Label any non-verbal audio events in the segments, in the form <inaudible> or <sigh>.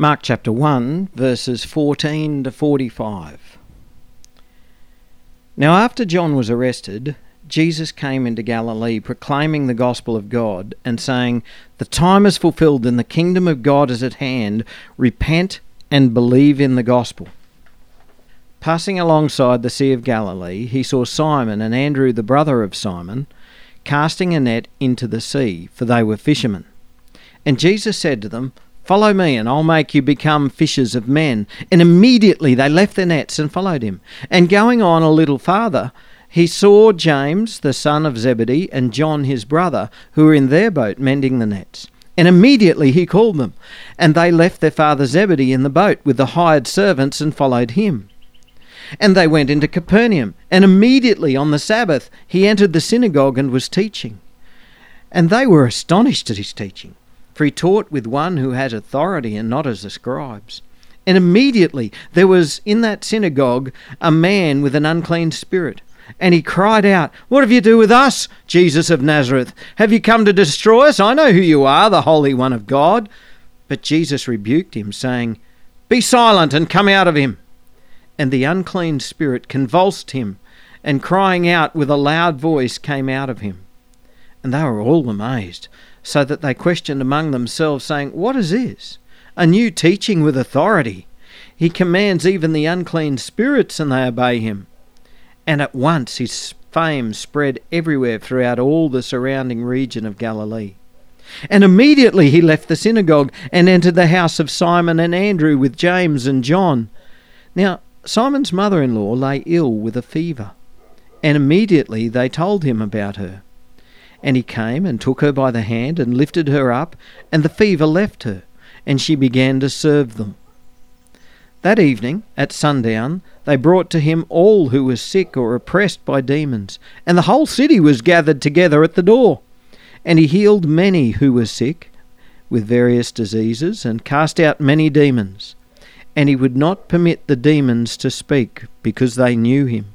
Mark chapter 1, verses 14 to 45. Now, after John was arrested, Jesus came into Galilee proclaiming the gospel of God and saying, The time is fulfilled and the kingdom of God is at hand. Repent and believe in the gospel. Passing alongside the Sea of Galilee, he saw Simon and Andrew, the brother of Simon, casting a net into the sea, for they were fishermen. And Jesus said to them, Follow me, and I'll make you become fishers of men. And immediately they left their nets and followed him. And going on a little farther, he saw James, the son of Zebedee, and John his brother, who were in their boat mending the nets. And immediately he called them. And they left their father Zebedee in the boat with the hired servants and followed him. And they went into Capernaum. And immediately on the Sabbath he entered the synagogue and was teaching. And they were astonished at his teaching, for he taught with one who had authority and not as the scribes. And immediately there was in that synagogue a man with an unclean spirit. And he cried out, What have you to do with us, Jesus of Nazareth? Have you come to destroy us? I know who you are, the Holy One of God. But Jesus rebuked him, saying, Be silent and come out of him. And the unclean spirit convulsed him, and crying out with a loud voice came out of him. And they were all amazed, so that they questioned among themselves, saying, What is this? A new teaching with authority. He commands even the unclean spirits, and they obey him. And at once his fame spread everywhere throughout all the surrounding region of Galilee. And immediately he left the synagogue and entered the house of Simon and Andrew with James and John. Now, Simon's mother in law lay ill with a fever, and immediately they told him about her. And he came and took her by the hand and lifted her up, and the fever left her, and she began to serve them. That evening, at sundown, they brought to him all who were sick or oppressed by demons, and the whole city was gathered together at the door. And he healed many who were sick with various diseases, and cast out many demons and he would not permit the demons to speak, because they knew him.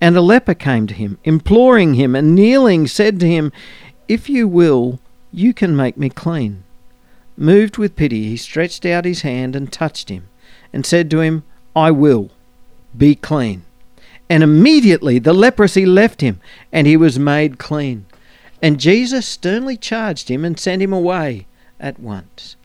And a leper came to him, imploring him, and kneeling said to him, If you will, you can make me clean. Moved with pity, he stretched out his hand and touched him, and said to him, I will, be clean. And immediately the leprosy left him, and he was made clean. And Jesus sternly charged him and sent him away at once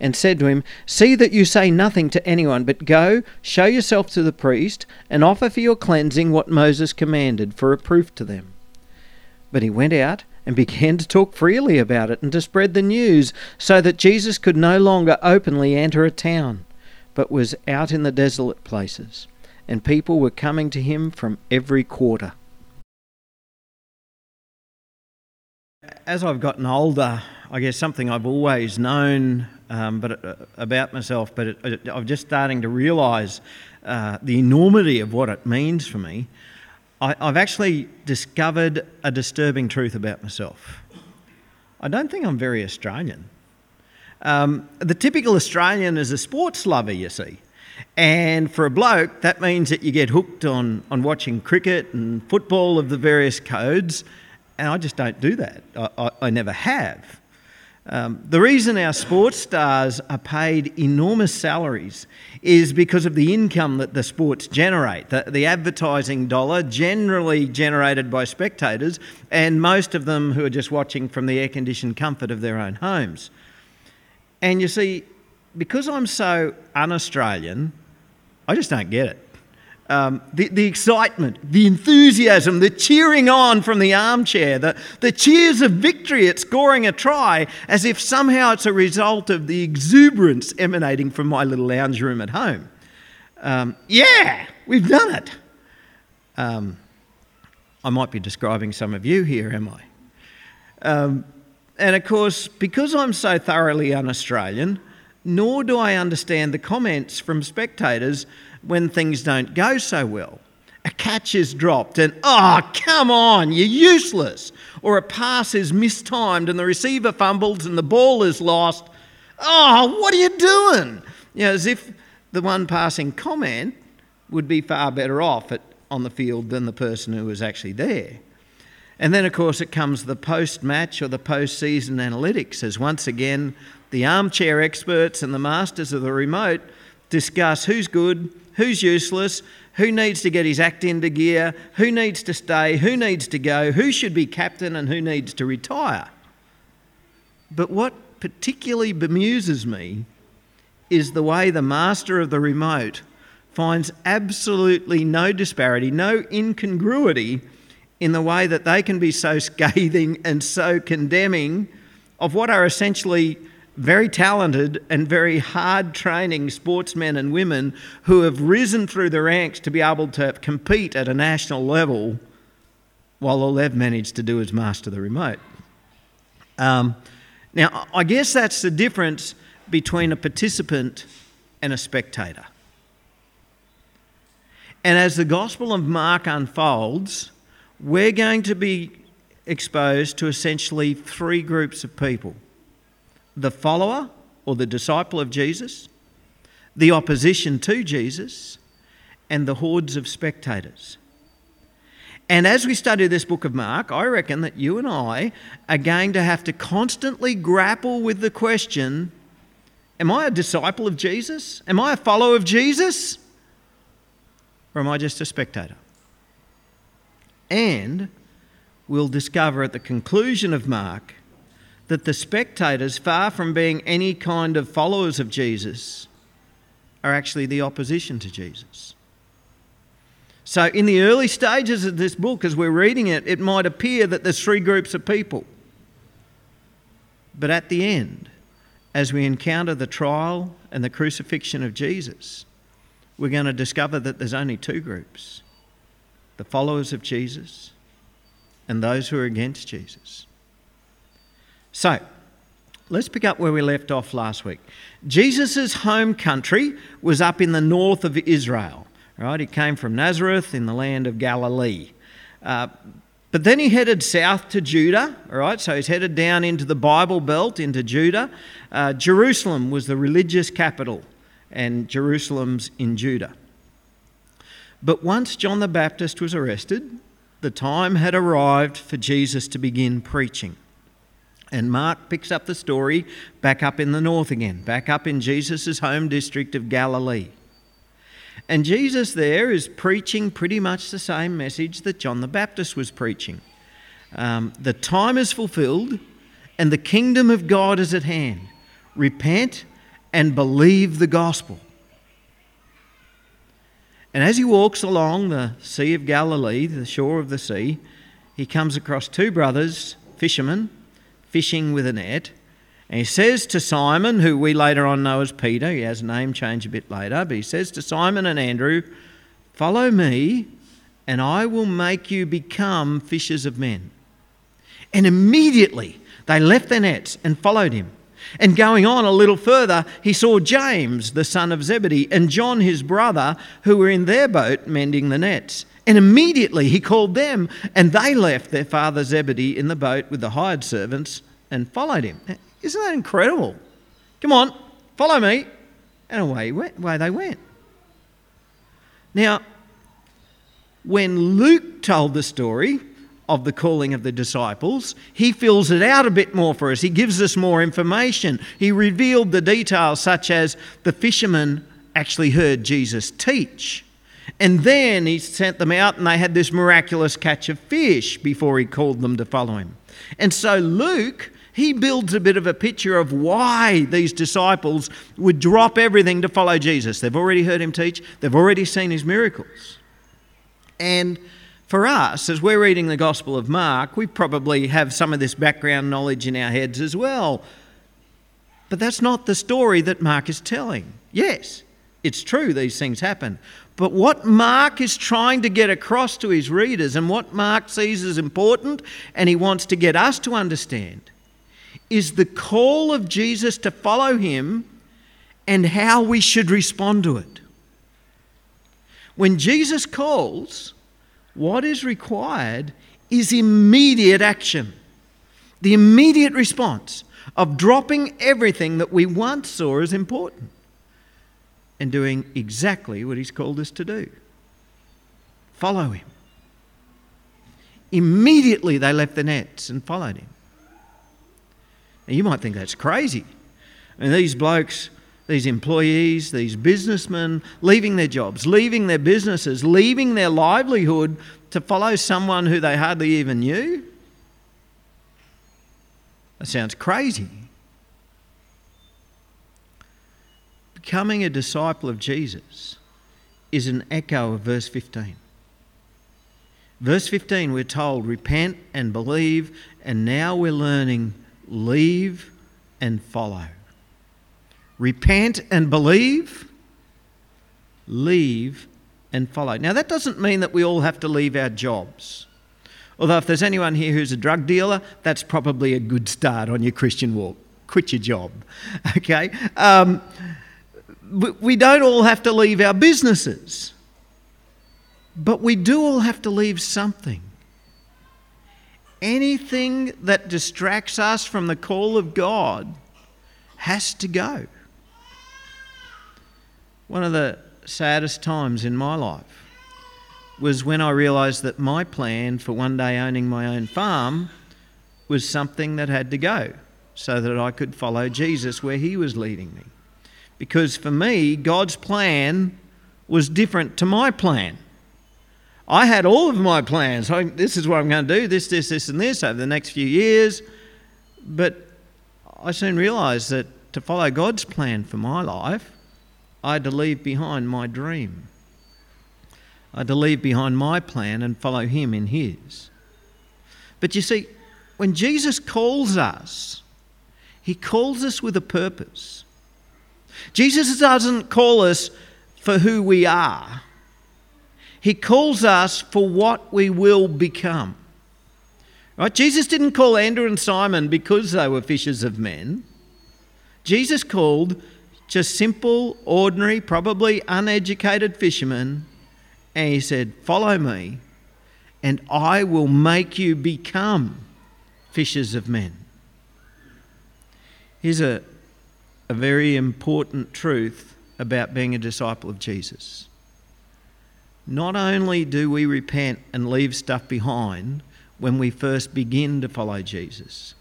and said to him, See that you say nothing to anyone, but go, show yourself to the priest, and offer for your cleansing what Moses commanded for a proof to them. But he went out and <laughs> began to talk freely about it and to spread the news, so that Jesus could no longer openly enter a town, but was out in the desolate places, and people were coming to him from every quarter. As I've gotten older, I guess something I've always known um, but uh, about myself, but it, it, I'm just starting to realise uh, the enormity of what it means for me. I, I've actually discovered a disturbing truth about myself. I don't think I'm very Australian. Um, the typical Australian is a sports lover, you see. And for a bloke, that means that you get hooked on, on watching cricket and football of the various codes. And I just don't do that. I, I, I never have. Um, the reason our sports stars are paid enormous salaries is because of the income that the sports generate, the, the, advertising dollar generally generated by spectators, and most of them who are just watching from the air conditioned comfort of their own homes. And you see, because I'm so un Australian, I just don't get it um, the, the excitement, the enthusiasm, the cheering on from the armchair, the, the cheers of victory at scoring a try, as if somehow it's a result of the exuberance emanating from my little lounge room at home. Um, yeah, we've done it. Um, I might be describing some of you here, am I? Um, and of course, because I'm so thoroughly un Australian, nor do I understand the comments from spectators when things don't go so well. A catch is dropped and, oh, come on, you're useless. Or a pass is mistimed and the receiver fumbles and the ball is lost. Oh, what are you doing? You know, as if the one passing comment would be far better off at, on the field than the person who was actually there. And then, of course, it comes the post match or the post season analytics, as once again the armchair experts and the masters of the remote discuss who's good, who's useless, who needs to get his act into gear, who needs to stay, who needs to go, who should be captain, and who needs to retire. But what particularly bemuses me is the way the master of the remote finds absolutely no disparity, no incongruity in the way that they can be so <laughs> scathing and so condemning of what are essentially very talented and very hard training sportsmen and women who have risen through the ranks to be able to compete at a national level while all they've managed to do is master the remote. Um, now, I guess that's the difference between a participant and a spectator. And as the Gospel of Mark unfolds, we're going to be exposed to essentially three groups of people the follower or the disciple of Jesus, the opposition to Jesus, and the hordes of spectators. And as we study this book of Mark, I reckon that you and I are going to have to constantly grapple with the question Am I a disciple of Jesus? Am I a follower of Jesus? Or am I just a spectator? And we'll discover at the conclusion of Mark that the spectators, far from being any kind of followers of Jesus, are actually the opposition to Jesus. So, in the early stages of this book, as we're reading it, it might appear that there's three groups of people. But at the end, as we encounter the trial and the crucifixion of Jesus, we're going to discover that there's only two groups the followers of Jesus and those who are against Jesus. So, let's pick up where we left off last week. Jesus' home country was up in the north of Israel. Right? He came from Nazareth in the land of Galilee. Uh, but then he headed south to Judah, all right? So he's headed down into the Bible Belt, into Judah. Uh, Jerusalem was the religious capital, and Jerusalem's in Judah. But once John the Baptist was arrested, the time had arrived for Jesus to begin preaching. And Mark picks up the story back up in the north again, back up in Jesus' home district of Galilee. And Jesus there is preaching pretty much the same message that John the Baptist was preaching. Um, the time is fulfilled and the kingdom of God is at hand. Repent and believe the gospel. And as he walks along the Sea of Galilee, the shore of the sea, he comes across two brothers, fishermen, fishing with a net. And he says to Simon, who we later on know as Peter, he has a name change a bit later, but he says to Simon and Andrew, Follow me, and I will make you become fishers of men. And immediately they left their nets and followed him. And going on a little further, he saw James, the son of Zebedee, and John, his brother, who were in their boat mending the nets. And immediately he called them, and they left their father Zebedee in the boat with the hired servants and followed him. Isn't that incredible? Come on, follow me. And away, went, away they went. Now, when Luke told the story of the calling of the disciples, he fills it out a bit more for us. He gives us more information. He revealed the details, such as the fishermen actually heard Jesus teach. And then he sent them out and they had this miraculous catch of fish before he called them to follow him. And so Luke, he builds a bit of a picture of why these disciples would drop everything to follow Jesus. They've already heard him teach, they've already seen his miracles. And for us, as we're reading the Gospel of Mark, we probably have some of this background knowledge in our heads as well. But that's not the story that Mark is telling. Yes, it's true these things happen. But what Mark is trying to get across to his readers and what Mark sees as important and he wants to get us to understand is the call of Jesus to follow him and how we should respond to it. When Jesus calls, what is required is immediate action, the immediate response of dropping everything that we once saw as important and doing exactly what He's called us to do. Follow Him. Immediately they left the nets and followed Him. Now you might think that's crazy. And these blokes, these employees, these businessmen, leaving their jobs, leaving their businesses, leaving their livelihood to follow someone who they hardly even knew? That sounds crazy. Becoming a disciple of Jesus is an echo of verse 15. Verse 15, we're told, repent and believe, and now we're learning, leave and follow. Repent and believe, leave and follow. Now, that doesn't mean that we all have to leave our jobs. Although, if there's anyone here who's a drug dealer, that's probably a good start on your Christian walk. Quit your job, <laughs> okay? Um, we don't all have to leave our businesses, but we do all have to leave something. Anything that distracts us from the call of God has to go. One of the saddest times in my life was when I realised that my plan for one day owning my own farm was something that had to go so that I could follow Jesus where he was leading me. Because for me, God's plan was different to my plan. I had all of my plans. this is what I'm going to do this, this, this, and this over the next few years. But I soon realised that to follow God's plan for my life, I had to leave behind my dream. I had to leave behind my plan and follow Him in His. But you see, when Jesus calls us, He calls us with a purpose. Jesus doesn't call us for who we are, He calls us for what we will become. Right? Jesus didn't call Andrew and Simon because they were fishers of men. Jesus called just simple, ordinary, probably uneducated fishermen. And he said, Follow me, and I will make you become fishers of men. Here's a, a very important truth about being a disciple of Jesus. Not only do we repent and leave stuff behind when we first begin to follow Jesus,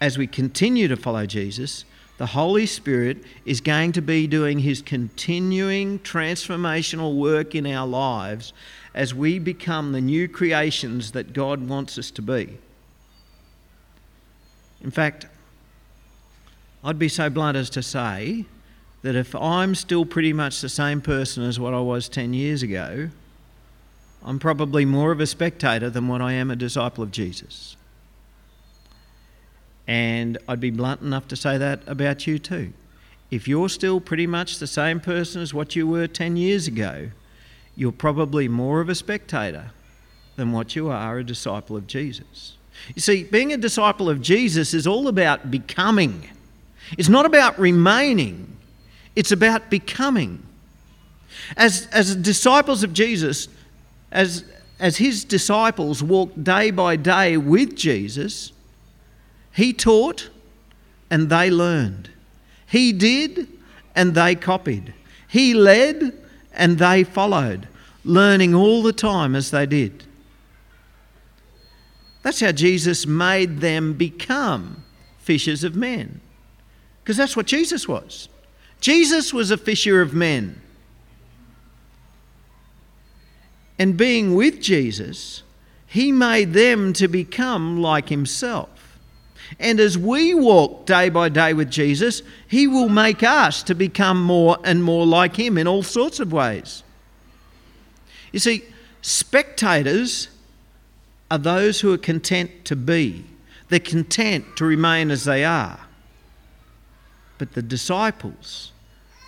as we continue to follow Jesus, the Holy Spirit is going to be doing His continuing transformational work in our lives as we become the new creations that God wants us to be. In fact, I'd be so blunt as to say that if I'm still pretty much the same person as what I was 10 years ago, I'm probably more of a spectator than what I am a disciple of Jesus. And I'd be blunt enough to say that about you too. If you're still pretty much the same person as what you were 10 years ago, you're probably more of a spectator than what you are a disciple of Jesus. You see, being a disciple of Jesus is all about becoming. It's not about remaining, it's about becoming. As, as disciples of Jesus, as, as his disciples walked day by day with Jesus, he taught and they learned. He did and they copied. He led and they followed, learning all the time as they did. That's how Jesus made them become fishers of men. Because that's what Jesus was. Jesus was a fisher of men. And being with Jesus, he made them to become like himself. And as we walk day by day with Jesus, He will make us to become more and more like Him in all sorts of ways. You see, spectators are those who are content to be, they're content to remain as they are. But the disciples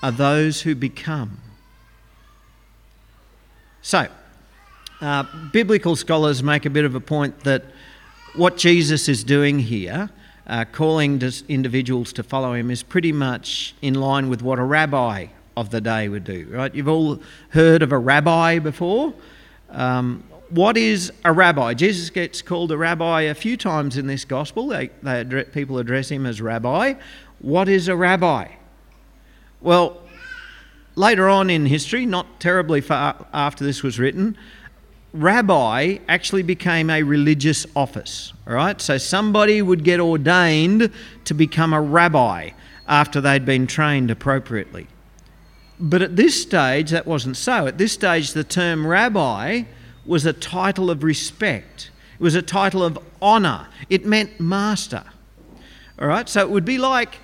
are those who become. So, uh, biblical scholars make a bit of a point that what Jesus is doing here uh, calling individuals to follow him is pretty much in line with what a rabbi of the day would do, right? You've all heard of a rabbi before. Um, what is a rabbi? Jesus gets called a rabbi a few times in this gospel. They, they people address him as rabbi. What is a rabbi? Well, later on in history, not terribly far after this was written, rabbi actually became a religious office. All right, so somebody would get ordained to become a rabbi after they'd been trained appropriately. But at this stage, that wasn't so. At this stage, the term rabbi was a title of respect, it was a title of honour, it meant master. All right, so it would be like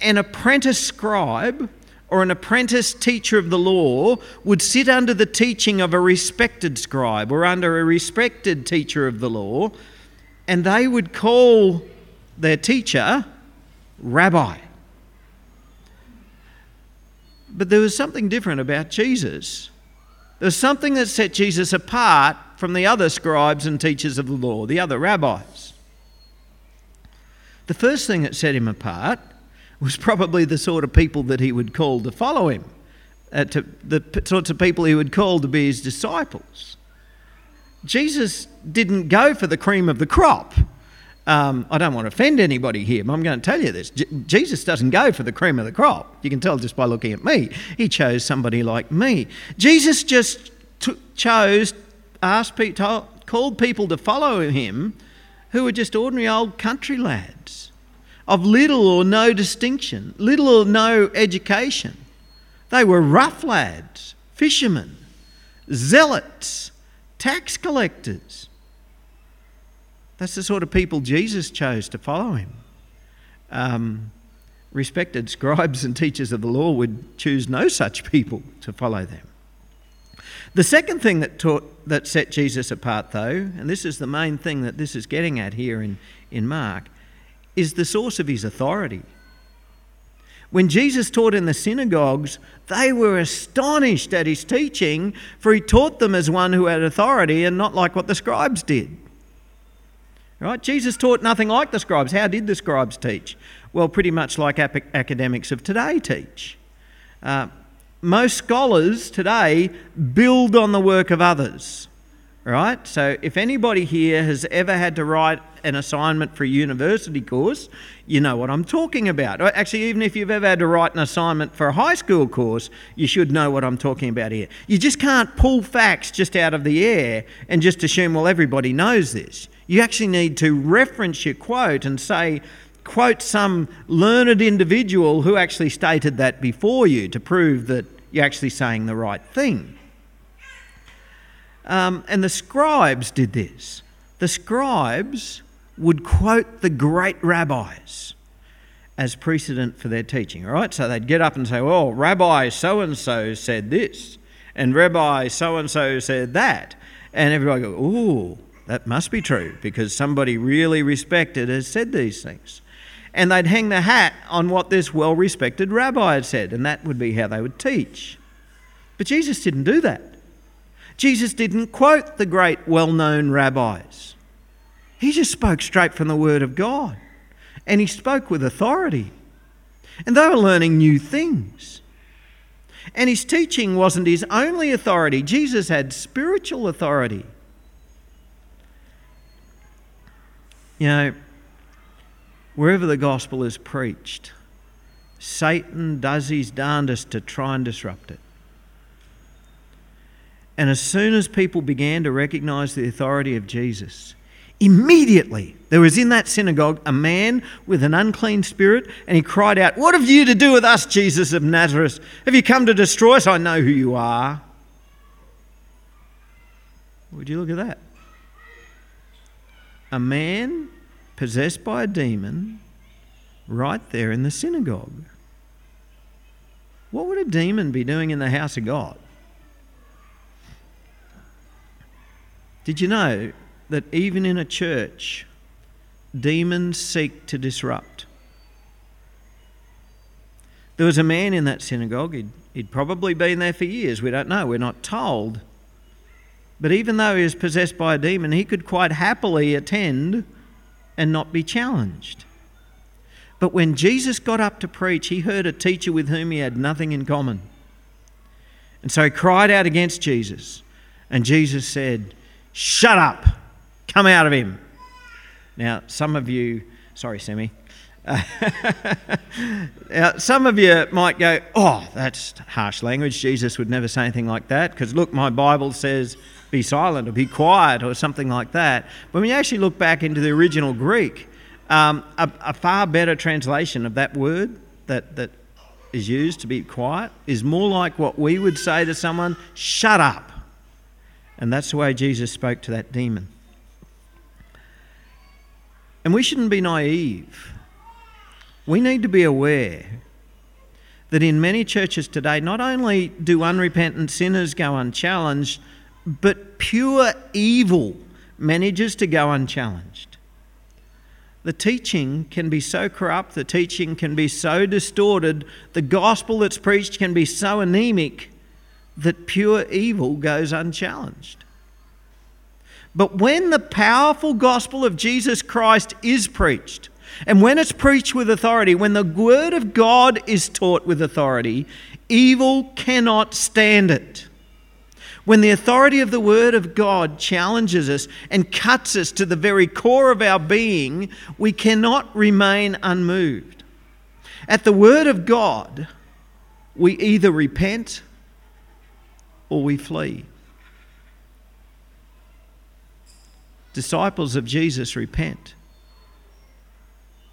an apprentice scribe or an apprentice teacher of the law would sit under the teaching of a respected scribe or under a respected teacher of the law, and they would call their teacher rabbi. But there was something different about Jesus. There was something that set Jesus apart from the other scribes and teachers of the law, the other rabbis. The first thing that set him apart was probably the sort of people that he would call to follow him, uh, to, the sorts of people he would call to be his disciples. Jesus didn't go for the cream of the crop. Um, I don't want to offend anybody here, but I'm going to tell you this. J- Jesus doesn't go for the cream of the crop. You can tell just by looking at me. He chose somebody like me. Jesus just t- chose, asked people, called people to follow him who were just ordinary old country lads of little or no distinction, little or no education. They were rough lads, fishermen, zealots, tax collectors. That's the sort of people Jesus chose to follow him. Um, respected scribes and teachers of the law would choose no such people to follow them. The second thing that, taught, that set Jesus apart, though, and this is the main thing that this is getting at here in, in Mark, is the source of his authority. When Jesus taught in the synagogues, they were astonished at his teaching, for he taught them as one who had authority and not like what the scribes did. Right? Jesus taught nothing like the scribes. How did the scribes teach? Well, pretty much like ap- academics of today teach. Uh, most scholars today build on the work of others. Right? So, if anybody here has ever had to write an assignment for a university course, you know what I'm talking about. Actually, even if you've ever had to write an assignment for a high school course, you should know what I'm talking about here. You just can't pull facts just out of the air and just assume, well, everybody knows this. You actually need to reference your quote and say, quote some learned individual who actually stated that before you to prove that you're actually saying the right thing. Um, and the scribes did this. The scribes would quote the great rabbis as precedent for their teaching, all right? So they'd get up and say, well, Rabbi so and so said this, and Rabbi so and so said that. And everybody go, ooh, that must be true because somebody really respected has said these things. And they'd hang the hat on what this well respected rabbi had said, and that would be how they would teach. But Jesus didn't do that. Jesus didn't quote the great well known rabbis. He just spoke straight from the Word of God. And he spoke with authority. And they were learning new things. And his teaching wasn't his only authority, Jesus had spiritual authority. You know, wherever the gospel is preached, Satan does his darndest to try and disrupt it. And as soon as people began to recognize the authority of Jesus, immediately there was in that synagogue a man with an unclean spirit, and he cried out, What have you to do with us, Jesus of Nazareth? Have you come to destroy us? I know who you are. Would you look at that? a man possessed by a demon right there in the synagogue. What would a demon be doing in the house of God? Did you know that even in a church, demons seek to disrupt? There was a man in that synagogue, he'd, he'd probably been there for years, we don't know, we're not told. But even though he was possessed by a demon, he could quite happily attend and not be challenged. But when Jesus got up to preach, he heard a teacher with whom he had nothing in common. And so he cried out against Jesus. And Jesus said, Shut up! Come out of him. Now, some of you, sorry, Sammy. <laughs> now, some of you might go, Oh, that's harsh language. Jesus would never say anything like that. Because look, my Bible says, Be silent or be quiet or something like that. But when you actually look back into the original Greek, um, a, a far better translation of that word that, that is used to be quiet is more like what we would say to someone shut up. And that's the way Jesus spoke to that demon. And we shouldn't be naive. We need to be aware that in many churches today, not only do unrepentant sinners go unchallenged, but pure evil manages to go unchallenged the teaching can be so corrupt, the teaching can be so distorted, the gospel that's preached can be so anemic that pure evil goes unchallenged. But when the powerful gospel of Jesus Christ is preached, and when it's preached with authority, when the word of God is taught with authority, evil cannot stand it. When the authority of the Word of God challenges us and cuts us to the very core of our being, we cannot remain unmoved. At the Word of God, we either repent or we flee. Disciples of Jesus repent.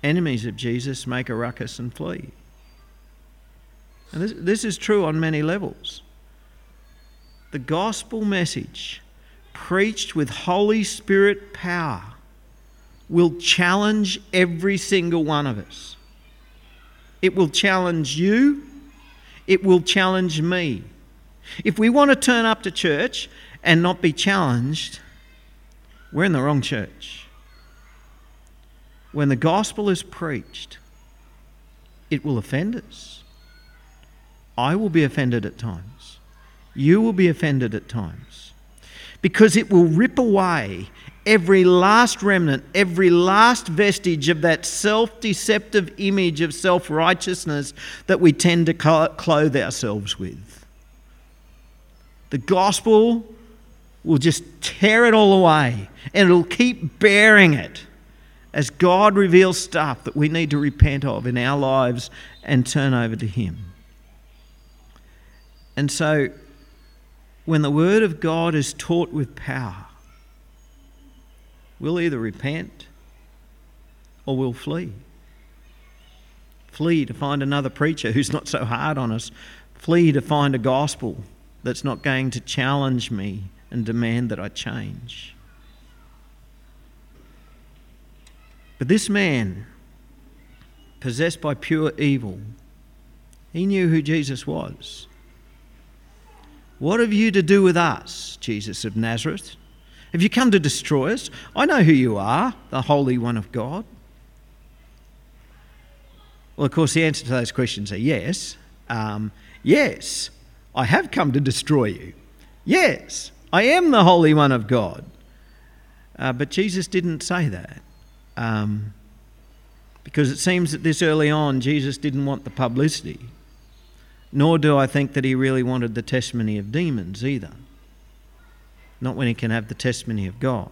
Enemies of Jesus make a ruckus and flee. And this, this is true on many levels the gospel message preached with Holy Spirit power will challenge every single one of us. It will challenge you. It will challenge me. If we want to turn up to church and not be challenged, we're in the wrong church. When the gospel is preached, it will offend us. I will be offended at times. You will be offended at times because it will rip away every last remnant, every last vestige of that self deceptive image of self righteousness that we tend to clothe ourselves with. The gospel will just tear it all away and it'll keep bearing it as God reveals stuff that we need to repent of in our lives and turn over to Him. And so when the Word of God is taught with power, we'll either repent or we'll flee. Flee to find another preacher who's not so hard on us. Flee to find a gospel that's not going to challenge me and demand that I change. But this man, possessed by pure evil, he knew who Jesus was. What have you to do with us, Jesus of Nazareth? Have you come to destroy us? I know who you are, the Holy One of God. Well, of course, the answer to those questions are yes. Um, yes, I have come to destroy you. Yes, I am the Holy One of God. Uh, but Jesus didn't say that. Um, because it seems that this early on, Jesus didn't want the publicity nor do I think that he really wanted the testimony of demons either. Not when he can have the testimony of God.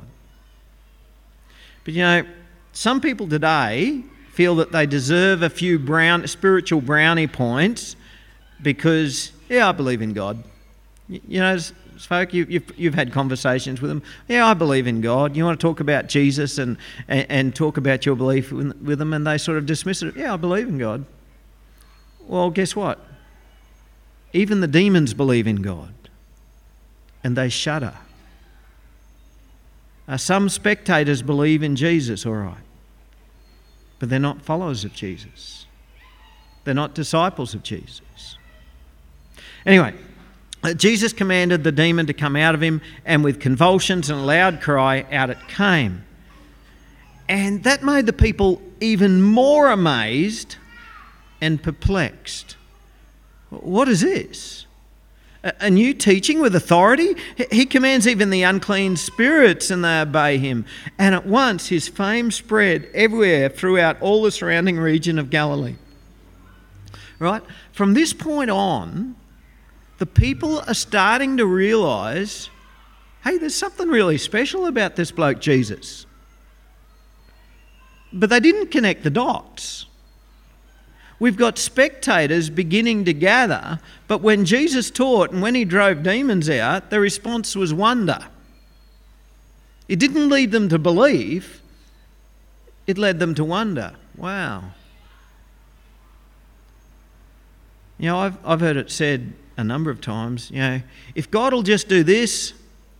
But you know, some people today feel that they deserve a few brown, spiritual brownie points because, yeah, I believe in God. You know, folk, you, have you've had conversations with them. Yeah, I believe in God. You want to talk about Jesus and, and, and talk about your belief with, with them, and they sort of dismiss it. Yeah, I believe in God. Well, guess what? Even the demons believe in God and they shudder. Uh, some spectators believe in Jesus, all right, but they're not followers of Jesus. They're not disciples of Jesus. Anyway, Jesus commanded the demon to come out of him, and with convulsions and a loud cry, out it came. And that made the people even more amazed and perplexed. What is this? a new teaching with authority. He commands even the unclean spirits and they obey him. And at once his fame spread everywhere throughout all the surrounding region of Galilee. Right? From this point on, the people are starting to realize hey, there's something really special about this bloke Jesus. But they didn't connect the dots. We've got spectators beginning to gather, but when Jesus taught and when he drove demons out, the response was wonder. It didn't lead them to believe, it led them to wonder. Wow. You know, I've, I've heard it said a number of times, you know, if God will just do this,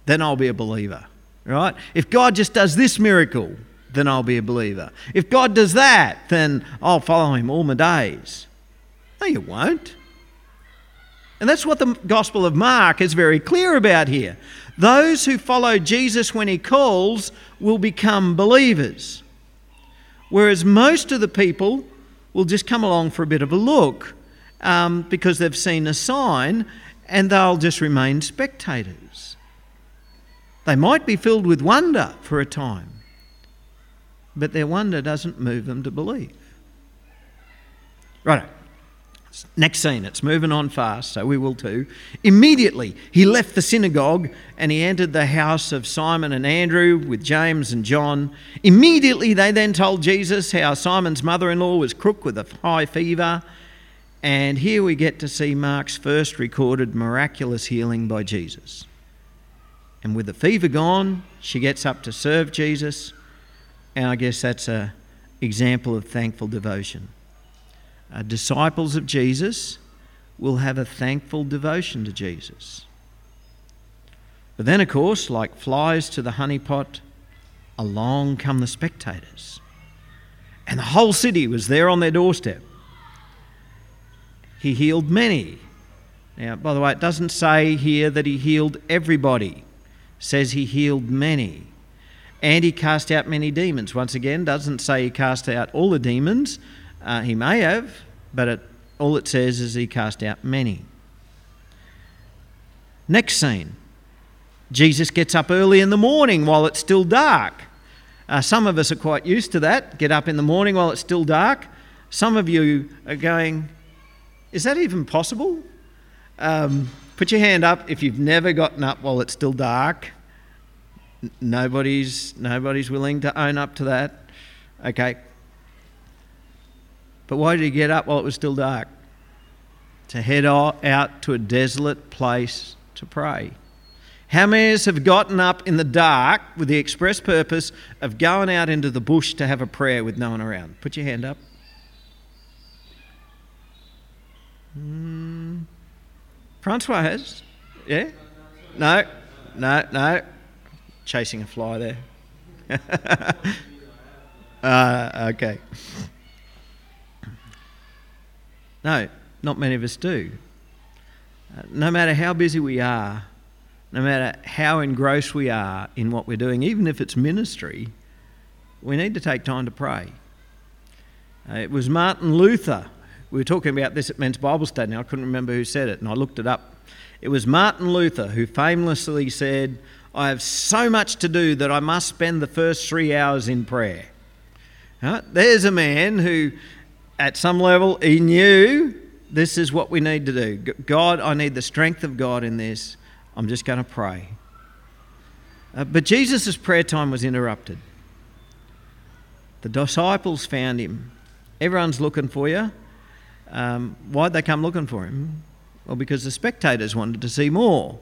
then I'll be a believer, right? If God just does this miracle, then I'll be a believer. If God does that, then I'll follow him all my days. No, you won't. And that's what the Gospel of Mark is very clear about here. Those who follow Jesus when he calls will become believers. Whereas most of the people will just come along for a bit of a look um, because they've seen a sign and they'll just remain spectators. They might be filled with wonder for a time, but their wonder doesn't move them to believe. Right. Next scene, it's moving on fast, so we will too. Immediately, he left the synagogue and he entered the house of Simon and Andrew with James and John. Immediately, they then told Jesus how Simon's mother in law was crook with a high fever. And here we get to see Mark's first recorded miraculous healing by Jesus. And with the fever gone, she gets up to serve Jesus. And I guess that's an example of thankful devotion. Uh, disciples of Jesus will have a thankful devotion to Jesus. But then, of course, like flies to the honeypot, along come the spectators. And the whole city was there on their doorstep. He healed many. Now, by the way, it doesn't say here that he healed everybody, it says he healed many and he cast out many demons. Once again, doesn't say he cast out all the demons. Uh, he may have, but it, all it says is he cast out many. Next scene Jesus gets up early in the morning while it's still dark. Uh, some of us are quite used to that, get up in the morning while it's still dark. Some of you are going, Is that even possible? Um, put your hand up if you've never gotten up while it's still dark nobody's nobody's willing to own up to that. Okay. But why did he get up while it was still dark? To head out to a desolate place to pray. How many have gotten up in the dark with the express purpose of going out into the bush to have a prayer with no one around? Put your hand up. Mm. Francois has. Yeah? No, no, no chasing a fly there. uh, <laughs> okay. No, not many of us do. Uh, no matter how busy we are, no matter how engrossed we are in what we're doing, even if it's ministry, we need to take time to pray. Uh, it was Martin Luther. We were talking about this at Men's Bible Study, and I couldn't remember who said it, and I looked it up. It was Martin Luther who famously said, I have so much to do that I must spend the first three hours in prayer. There's a man who, at some level, he knew this is what we need to do. God, I need the strength of God in this. I'm just going to pray. Uh, but Jesus' prayer time was interrupted. The disciples found him. Everyone's looking for you. Um, why'd they come looking for him? Well, because the spectators wanted to see more.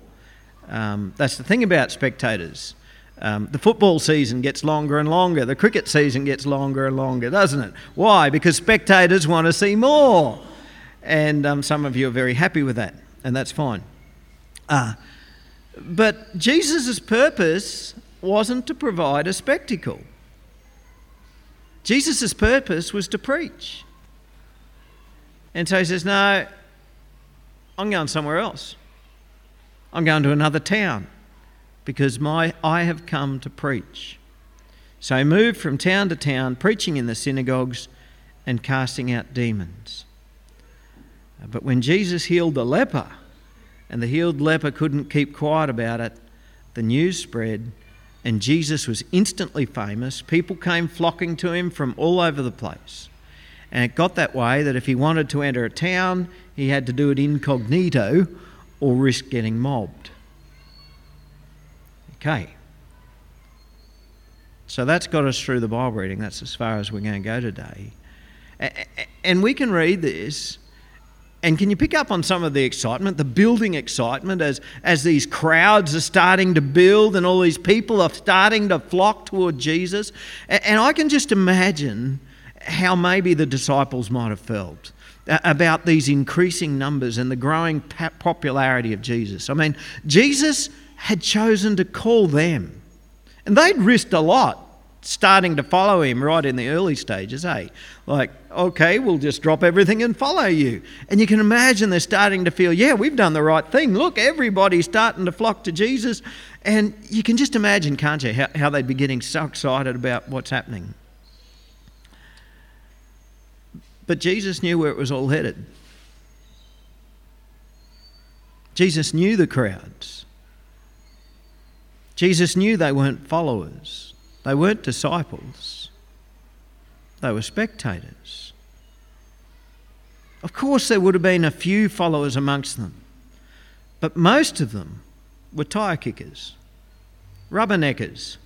Um, that's the thing about spectators. Um, the football season gets longer and longer. The cricket season gets longer and longer, doesn't it? Why? Because spectators want to see more. And um, some of you are very happy with that, and that's fine. Uh, but Jesus' purpose wasn't to provide a spectacle, Jesus' purpose was to preach. And so he says, No, I'm going somewhere else. I'm going to another town because my, I have come to preach. So he moved from town to town, preaching in the synagogues and casting out demons. But when Jesus healed the leper, and the healed leper couldn't keep quiet about it, the news spread, and Jesus was instantly famous. People came flocking to him from all over the place. And it got that way that if he wanted to enter a town, he had to do it incognito or risk getting mobbed. Okay. So that's got us through the Bible reading. That's as far as we're going to go today. And we can read this. And can you pick up on some of the excitement, the building excitement, as, as these crowds are starting to build and all these people are starting to flock toward Jesus? And I can just imagine how maybe the disciples might have felt about these increasing numbers and the growing popularity of Jesus. I mean, Jesus had chosen to call them, and they'd risked a lot starting to follow him right in the early stages, eh? Like, okay, we'll just drop everything and follow you. And you can imagine they're starting to feel, yeah, we've done the right thing. Look, everybody's starting to flock to Jesus. And you can just imagine, can't you, how, how they'd be getting so excited about what's happening. But Jesus knew where it was all headed. Jesus knew the crowds. Jesus knew they weren't followers, they weren't disciples, they were spectators. Of course, there would have been a few followers amongst them, but most of them were tyre kickers, rubberneckers,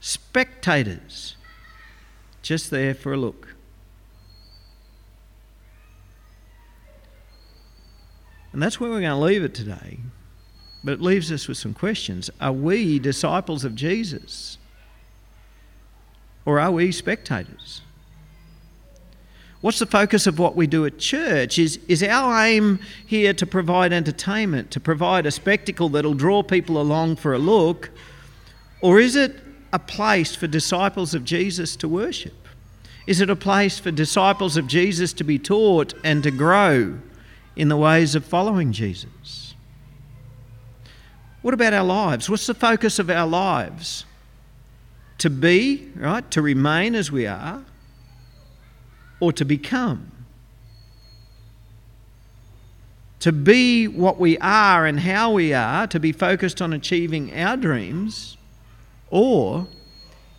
spectators, just there for a look. And that's where we're going to leave it today. But it leaves us with some questions. Are we disciples of Jesus? Or are we spectators? What's the focus of what we do at church? Is, is our aim here to provide entertainment, to provide a spectacle that'll draw people along for a look? Or is it a place for disciples of Jesus to worship? Is it a place for disciples of Jesus to be taught and to grow? In the ways of following Jesus? What about our lives? What's the focus of our lives? To be, right? To remain as we are, or to become? To be what we are and how we are, to be focused on achieving our dreams, or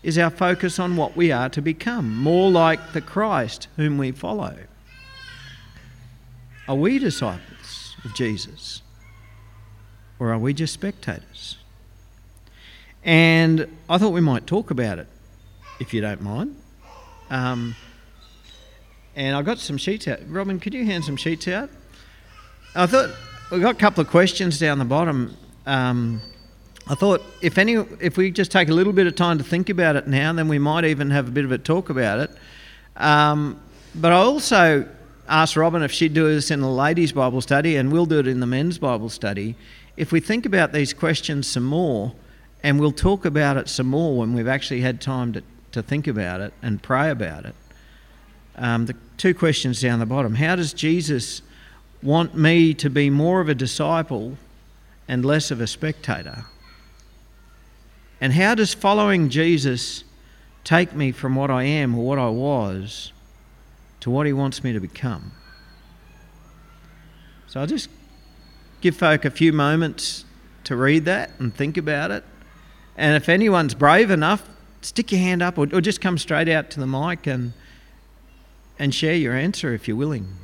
is our focus on what we are to become, more like the Christ whom we follow? Are we disciples of Jesus? Or are we just spectators? And I thought we might talk about it, if you don't mind. Um, and I got some sheets out. Robin, could you hand some sheets out? I thought we've got a couple of questions down the bottom. Um, I thought if any, if we just take a little bit of time to think about it now, then we might even have a bit of a talk about it. Um, but I also asked Robin if she'd do this in the ladies' Bible study, and we'll do it in the men's Bible study. If we think about these questions some more, and we'll talk about it some more when we've actually had time to, to think about it and pray about it. Um, the two questions down the bottom How does Jesus want me to be more of a disciple and less of a spectator? And how does following Jesus take me from what I am or what I was to what He wants me to become. So I'll just give folk a few moments to read that and think about it. And if anyone's brave enough, stick your hand up or, or just come straight out to the mic and, and share your answer if you're willing.